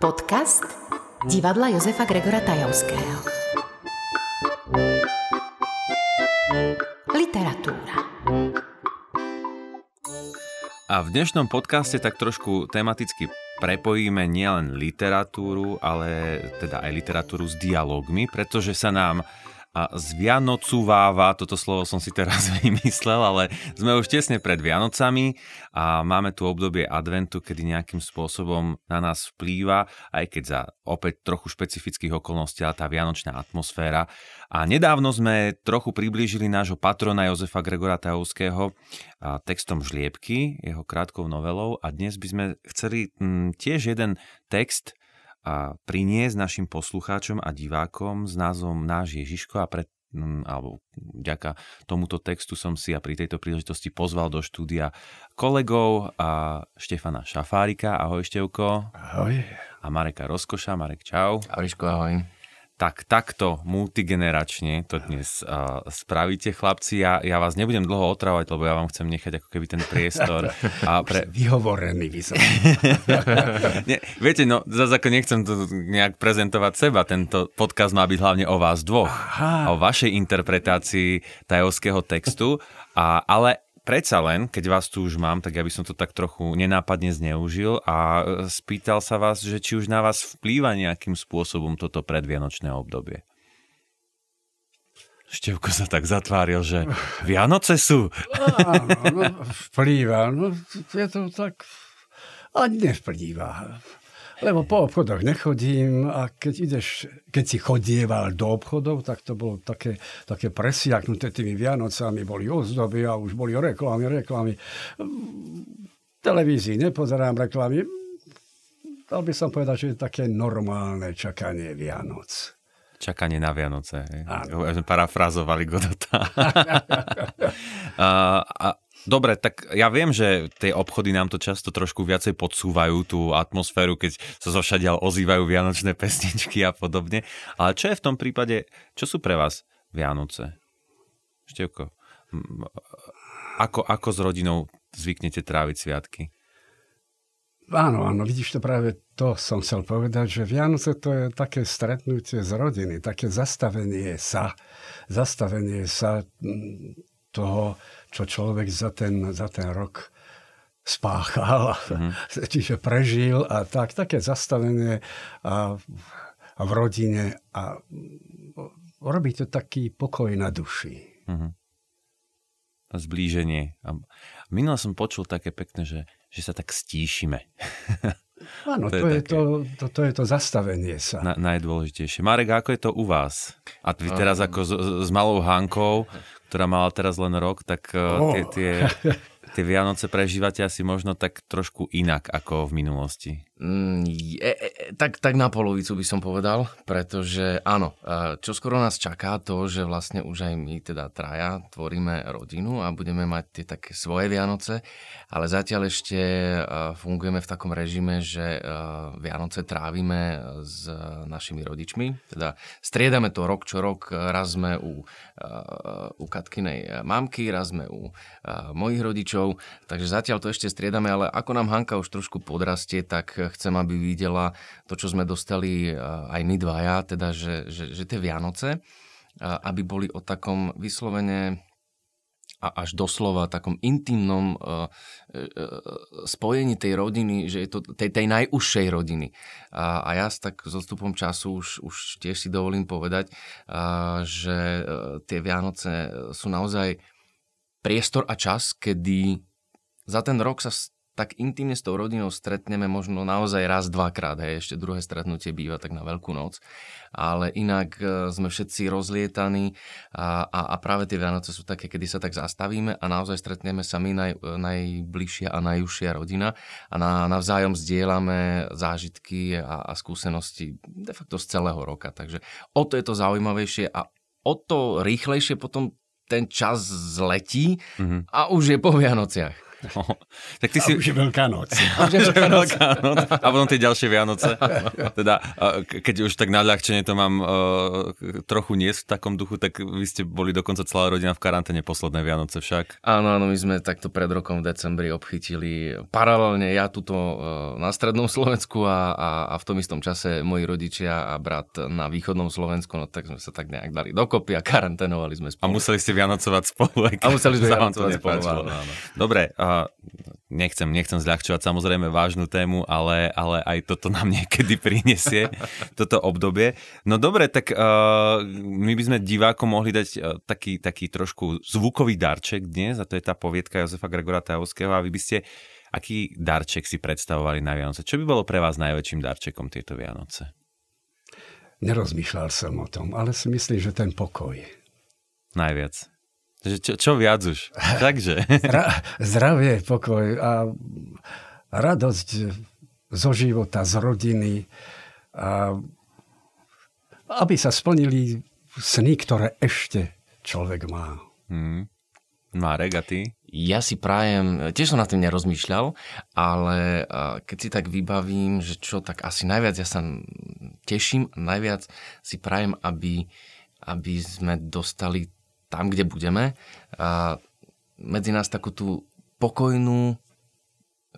Podcast divadla Josefa Gregora Tajovského. Literatúra. A v dnešnom podcaste tak trošku tematicky prepojíme nielen literatúru, ale teda aj literatúru s dialogmi, pretože sa nám a zvianocováva, toto slovo som si teraz vymyslel, ale sme už tesne pred Vianocami a máme tu obdobie adventu, kedy nejakým spôsobom na nás vplýva, aj keď za opäť trochu špecifických okolností, ale tá vianočná atmosféra. A nedávno sme trochu priblížili nášho patrona Jozefa Gregora Tajovského textom Žliebky, jeho krátkou novelou a dnes by sme chceli m, tiež jeden text a priniesť našim poslucháčom a divákom s názvom Náš Ježiško a pred alebo vďaka tomuto textu som si a pri tejto príležitosti pozval do štúdia kolegov a Štefana Šafárika. Ahoj Števko. Ahoj. A Mareka Rozkoša. Marek, čau. Ahojško, ahoj tak takto multigeneračne to dnes uh, spravíte, chlapci. Ja, ja vás nebudem dlho otravať, lebo ja vám chcem nechať ako keby ten priestor. A pre... Vyhovorený by som. Nie, viete, no zase ako nechcem to nejak prezentovať seba. Tento podcast má byť hlavne o vás dvoch. Aha. O vašej interpretácii tajovského textu. A, ale predsa len, keď vás tu už mám, tak ja by som to tak trochu nenápadne zneužil a e, spýtal sa vás, že či už na vás vplýva nejakým spôsobom toto predvianočné obdobie. Števko sa tak zatváril, že Vianoce sú. Áno, no, vplýva. No, je to tak... Ani nevplýva. Lebo po obchodoch nechodím a keď ideš, keď si chodieval do obchodov, tak to bolo také, také presiaknuté tými Vianocami, boli ozdoby a už boli reklamy, reklamy. Televízii nepozerám reklamy. Dal by som povedať, že je také normálne čakanie Vianoc. Čakanie na Vianoce. Áno. Parafrazovali Godota. a, a Dobre, tak ja viem, že tie obchody nám to často trošku viacej podsúvajú, tú atmosféru, keď sa zo všadiaľ ozývajú vianočné pesničky a podobne. Ale čo je v tom prípade, čo sú pre vás Vianoce? Števko, ako, ako s rodinou zvyknete tráviť sviatky? Áno, áno, vidíš to práve to som chcel povedať, že Vianoce to je také stretnutie z rodiny, také zastavenie sa, zastavenie sa toho, čo človek za ten, za ten rok spáchal, mm-hmm. čiže prežil a tak, také zastavenie a, a v rodine a robí to taký pokoj na duši. Mm-hmm. Zblíženie. A minul som počul také pekné, že, že sa tak stíšime. Áno, to, to, je to, to, to je to zastavenie sa. Na, najdôležitejšie. Marek, ako je to u vás? A vy teraz ako s, s malou Hankou, ktorá mala teraz len rok, tak oh. tie, tie, tie Vianoce prežívate asi možno tak trošku inak ako v minulosti. Mm, je, e, tak, tak na polovicu by som povedal, pretože áno, čo skoro nás čaká to, že vlastne už aj my teda traja tvoríme rodinu a budeme mať tie také svoje Vianoce, ale zatiaľ ešte fungujeme v takom režime, že Vianoce trávime s našimi rodičmi, teda striedame to rok čo rok, raz sme u, u Katkinej mamky, raz sme u mojich rodičov, takže zatiaľ to ešte striedame, ale ako nám Hanka už trošku podrastie, tak chcem, aby videla to, čo sme dostali aj my dvaja, teda, že, že, že tie Vianoce, aby boli o takom vyslovene a až doslova takom intimnom uh, spojení tej rodiny, že je to tej, tej najúžšej rodiny. A, a ja tak s odstupom času už, už tiež si dovolím povedať, že tie Vianoce sú naozaj priestor a čas, kedy za ten rok sa tak intimne s tou rodinou stretneme možno naozaj raz, dvakrát. Hej. Ešte druhé stretnutie býva tak na Veľkú noc. Ale inak e, sme všetci rozlietaní a, a, a práve tie Vianoce sú také, kedy sa tak zastavíme a naozaj stretneme sa my naj, najbližšia a najúžšia rodina a na, navzájom zdieľame zážitky a, a skúsenosti de facto z celého roka. Takže o to je to zaujímavejšie a o to rýchlejšie potom ten čas zletí mm-hmm. a už je po Vianociach. No, tak ty A si... už je Veľká noc. Veľká noc. A potom tie ďalšie Vianoce. Teda, a keď už tak nadľahčenie to mám uh, trochu nie v takom duchu, tak vy ste boli dokonca celá rodina v karanténe posledné Vianoce však. Áno, áno, my sme takto pred rokom v decembri obchytili paralelne ja tuto uh, na strednom Slovensku a, a, a v tom istom čase moji rodičia a brat na východnom Slovensku, no tak sme sa tak nejak dali dokopy a karanténovali sme A spolu. museli ste Vianocovať spolu. A museli sme Vianocovať spolu, áno. Dobre, a nechcem, nechcem zľahčovať samozrejme vážnu tému, ale, ale aj toto nám niekedy prinesie, toto obdobie. No dobre, tak uh, my by sme divákom mohli dať uh, taký, taký trošku zvukový darček dnes, a to je tá poviedka Jozefa Gregora Tajovského a vy by ste aký darček si predstavovali na Vianoce? Čo by bolo pre vás najväčším darčekom tieto Vianoce? Nerozmýšľal som o tom, ale si myslím, že ten pokoj. Najviac. Že Čo, čo viac už? Takže. Ra- zdravie, pokoj a radosť zo života, z rodiny. A aby sa splnili sny, ktoré ešte človek má. Hmm. Marek, a ty? Ja si prajem, tiež som nad tým nerozmýšľal, ale keď si tak vybavím, že čo, tak asi najviac ja sa teším, najviac si prajem, aby, aby sme dostali tam, kde budeme, a medzi nás takú tú pokojnú,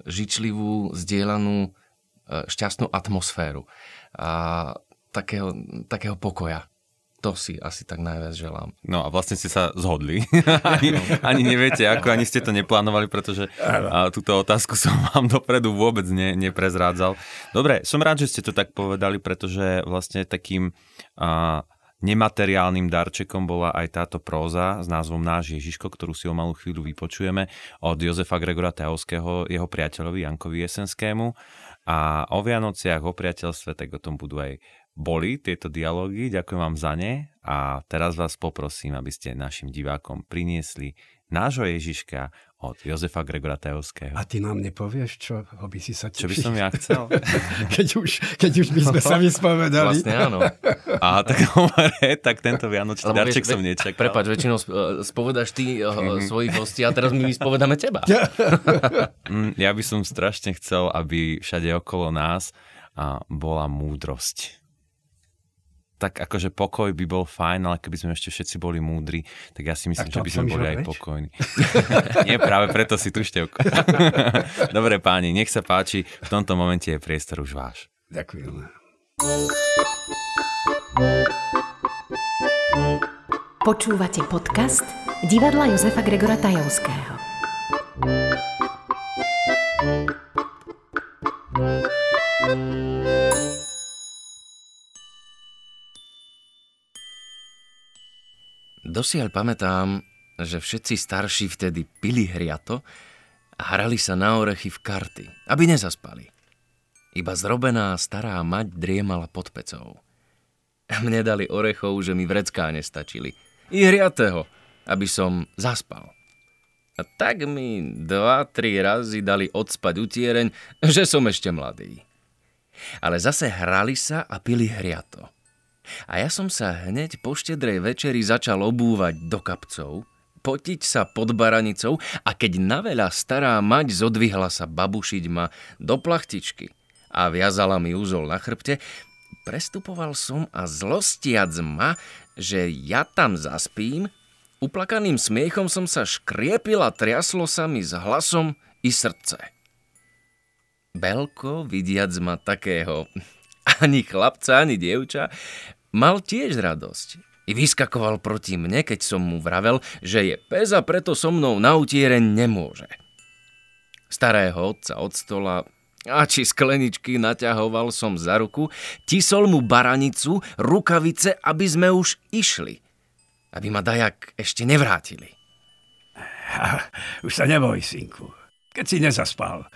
žičlivú, zdieľanú, e, šťastnú atmosféru. A takého, takého pokoja. To si asi tak najviac želám. No a vlastne ste sa zhodli. ani, ani neviete ako, ani ste to neplánovali, pretože a, túto otázku som vám dopredu vôbec ne, neprezrádzal. Dobre, som rád, že ste to tak povedali, pretože vlastne takým a, nemateriálnym darčekom bola aj táto próza s názvom Náš Ježiško, ktorú si o malú chvíľu vypočujeme od Jozefa Gregora Teovského, jeho priateľovi Jankovi Jesenskému. A o Vianociach, o priateľstve, tak o tom budú aj boli tieto dialógy. Ďakujem vám za ne a teraz vás poprosím, aby ste našim divákom priniesli nášho Ježiška od Jozefa Gregora Teovského. A ty nám nepovieš, čo ho by si sa Čo by tešil? som ja chcel? keď, už, keď už by sme sa vyspovedali. Vlastne áno. A tak tak tento vianočný Lebo darček vieš, som nečakal. Prepač, väčšinou sp- e, spovedaš ty Mhm. uh, svojich hostí a teraz my vyspovedáme teba. Mm, Ja by som strašne chcel, aby všade okolo nás bola múdrosť. Tak akože pokoj by bol fajn, ale keby sme ešte všetci boli múdri, tak ja si myslím, že by sme boli aj preč. pokojní. Nie, práve preto si tu števko. Dobre páni, nech sa páči, v tomto momente je priestor už váš. Ďakujem. Počúvate podcast divadla Jozefa Gregora Tajovského. Dosiaľ pamätám, že všetci starší vtedy pili hriato a hrali sa na orechy v karty, aby nezaspali. Iba zrobená stará mať driemala pod pecou. Mne dali orechov, že mi vrecká nestačili. I hriatého, aby som zaspal. A tak mi dva, tri razy dali odspať utiereň, že som ešte mladý. Ale zase hrali sa a pili hriato. A ja som sa hneď po štedrej večeri začal obúvať do kapcov, potiť sa pod baranicou a keď naveľa stará mať zodvihla sa babušiť ma do plachtičky a viazala mi úzol na chrbte, prestupoval som a zlostiac ma, že ja tam zaspím, uplakaným smiechom som sa škriepil a triaslo sa mi s hlasom i srdce. Belko, vidiac ma takého ani chlapca, ani dievča, mal tiež radosť. I vyskakoval proti mne, keď som mu vravel, že je pes a preto so mnou na utiereň nemôže. Starého otca od stola a či skleničky naťahoval som za ruku, tisol mu baranicu, rukavice, aby sme už išli. Aby ma dajak ešte nevrátili. Už sa neboj, synku. Keď si nezaspal.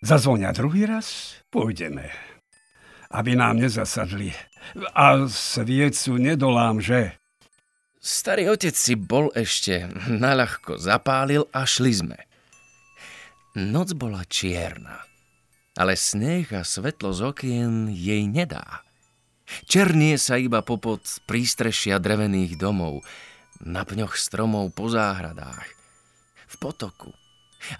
Zazvonia druhý raz, pôjdeme. Aby nám nezasadli. A sviecu nedolám, že? Starý otec si bol ešte naľahko zapálil a šli sme. Noc bola čierna, ale sneh a svetlo z okien jej nedá. Černie sa iba popod prístrešia drevených domov, na pňoch stromov po záhradách, v potoku,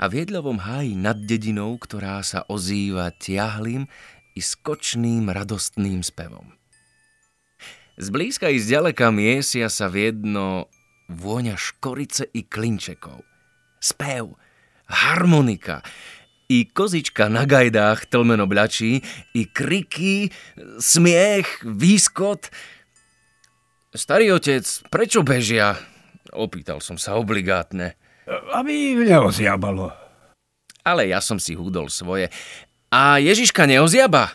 A v jedlovom háji nad dedinou, ktorá sa ozýva tiahlým i skočným radostným spevom. Zblízka i zďaleka miesia sa v jedno vôňa škorice i klinčekov. Spev, harmonika, i kozička na gajdách tlmeno bľačí, i kriky, smiech, výskot. Starý otec, prečo bežia? Opýtal som sa obligátne. Aby neoziabalo. Ale ja som si húdol svoje. A Ježiška neoziaba?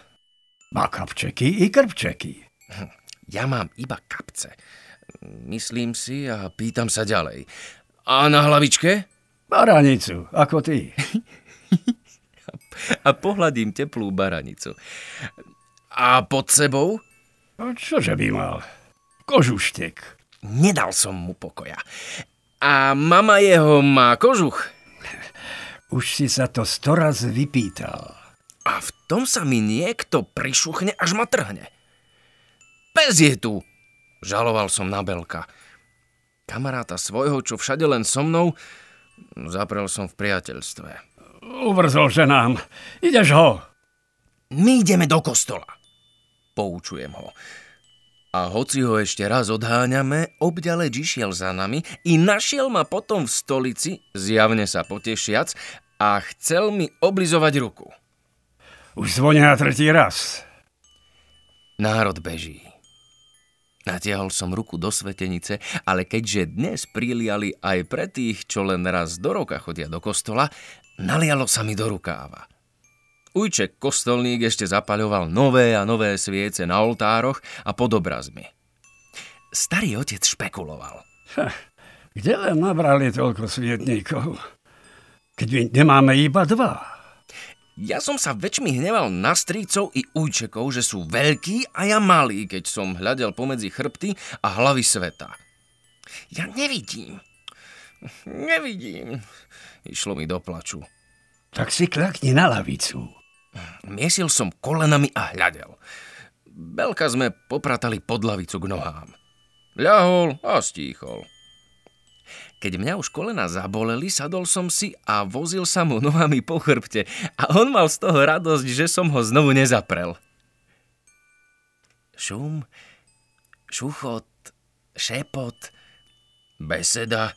Má kapčeky i krpčeky. Ja mám iba kapce. Myslím si a pýtam sa ďalej. A na hlavičke? Baranicu, ako ty. a pohľadím teplú baranicu. A pod sebou? No, čože by mal? Kožuštek. Nedal som mu pokoja. A mama jeho má kožuch? Už si sa to storaz vypýtal. A v tom sa mi niekto prišuchne, až ma trhne. Pes je tu! Žaloval som na Belka. Kamaráta svojho, čo všade len so mnou, zaprel som v priateľstve. Uvrzol ženám. Ideš ho? My ideme do kostola. Poučujem ho. A hoci ho ešte raz odháňame, obďaleč išiel za nami i našiel ma potom v stolici, zjavne sa potešiac, a chcel mi oblizovať ruku. Už zvonia tretí raz. Národ beží. Natiahol som ruku do svetenice, ale keďže dnes priliali aj pre tých, čo len raz do roka chodia do kostola, Nalialo sa mi do rukáva. Ujček kostolník ešte zapaľoval nové a nové sviece na oltároch a pod obrazmi. Starý otec špekuloval. Ha, kde len nabrali toľko svietníkov? Keď my nemáme iba dva. Ja som sa väčšmi hneval na strícov i ujčekov, že sú veľkí a ja malí, keď som hľadel pomedzi chrbty a hlavy sveta. Ja nevidím. Nevidím. Išlo mi do plaču. Tak si klakni na lavicu. Miesil som kolenami a hľadel. Belka sme popratali pod lavicu k nohám. Ľahol a stíchol. Keď mňa už kolena zaboleli, sadol som si a vozil sa mu nohami po chrbte a on mal z toho radosť, že som ho znovu nezaprel. Šum, šuchot, šepot, beseda,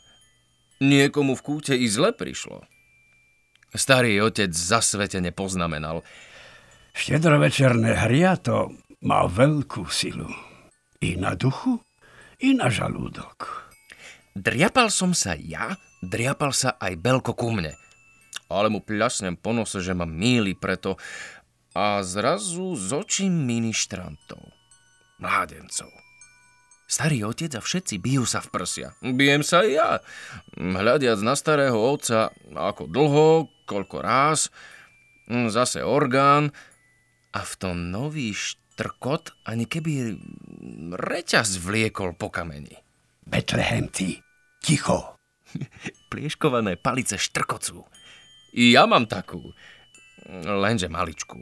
Niekomu v kúte i zle prišlo. Starý otec zasvetene poznamenal. Štedrovečerné hriato má veľkú silu. I na duchu, i na žalúdok. Driapal som sa ja, driapal sa aj Belko ku mne. Ale mu pľasnem po nose, že ma míli preto a zrazu z očí ministrantov, mládencov. Starý otec a všetci bijú sa v prsia. Bijem sa aj ja. Hľadiac na starého otca, ako dlho, koľko ráz, zase orgán a v tom nový štrkot, ani keby reťaz vliekol po kameni. Betlehem, ty, ticho. Plieškované palice štrkocú. Ja mám takú, lenže maličkú.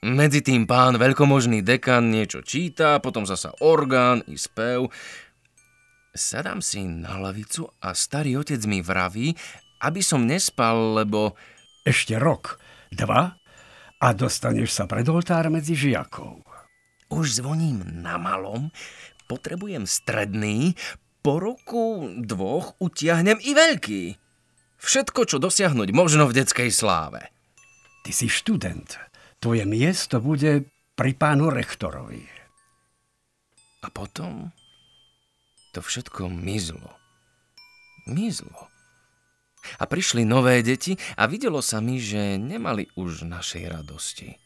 Medzi tým pán veľkomožný dekan niečo číta, potom zasa orgán i spev. Sadám si na lavicu a starý otec mi vraví, aby som nespal, lebo... Ešte rok, dva a dostaneš sa pred oltár medzi žiakov. Už zvoním na malom, potrebujem stredný, po roku dvoch utiahnem i veľký. Všetko, čo dosiahnuť možno v detskej sláve. Ty si študent tvoje miesto bude pri pánu rektorovi. A potom to všetko mizlo. Mizlo. A prišli nové deti a videlo sa mi, že nemali už našej radosti.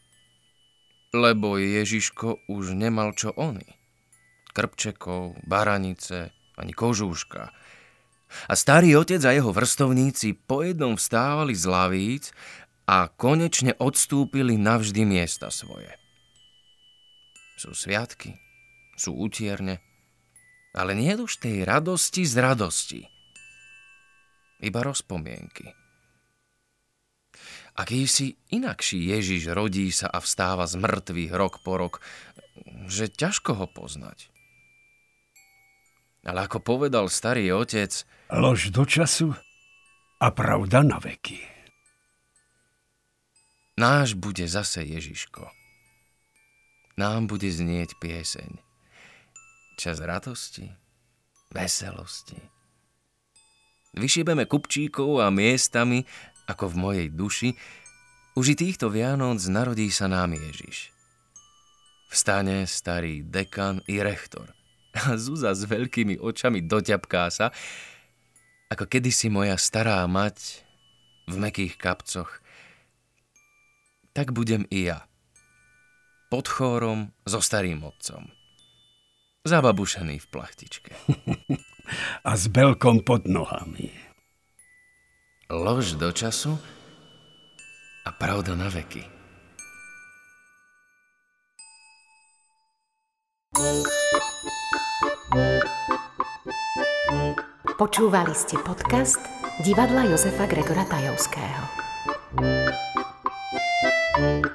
Lebo Ježiško už nemal čo oni. Krpčekov, baranice, ani kožúška. A starý otec a jeho vrstovníci po jednom vstávali z lavíc a konečne odstúpili navždy miesta svoje. Sú sviatky, sú utierne, ale nie už tej radosti z radosti. Iba rozpomienky. Akýsi inakší Ježiš rodí sa a vstáva z mŕtvych rok po rok, že ťažko ho poznať. Ale ako povedal starý otec... Lož do času a pravda na veky. Náš bude zase Ježiško. Nám bude znieť pieseň. Čas radosti, veselosti. Vyšibeme kupčíkov a miestami, ako v mojej duši, už i týchto Vianoc narodí sa nám Ježiš. Vstane starý dekan i rektor a Zuza s veľkými očami doťapká sa, ako kedysi moja stará mať v mekých kapcoch. Tak budem i ja. Pod chórom so starým otcom. Zababušený v plachtičke. a s belkom pod nohami. Lož do času a pravda na veky. Počúvali ste podcast divadla Jozefa Gregora Tajovského. thank you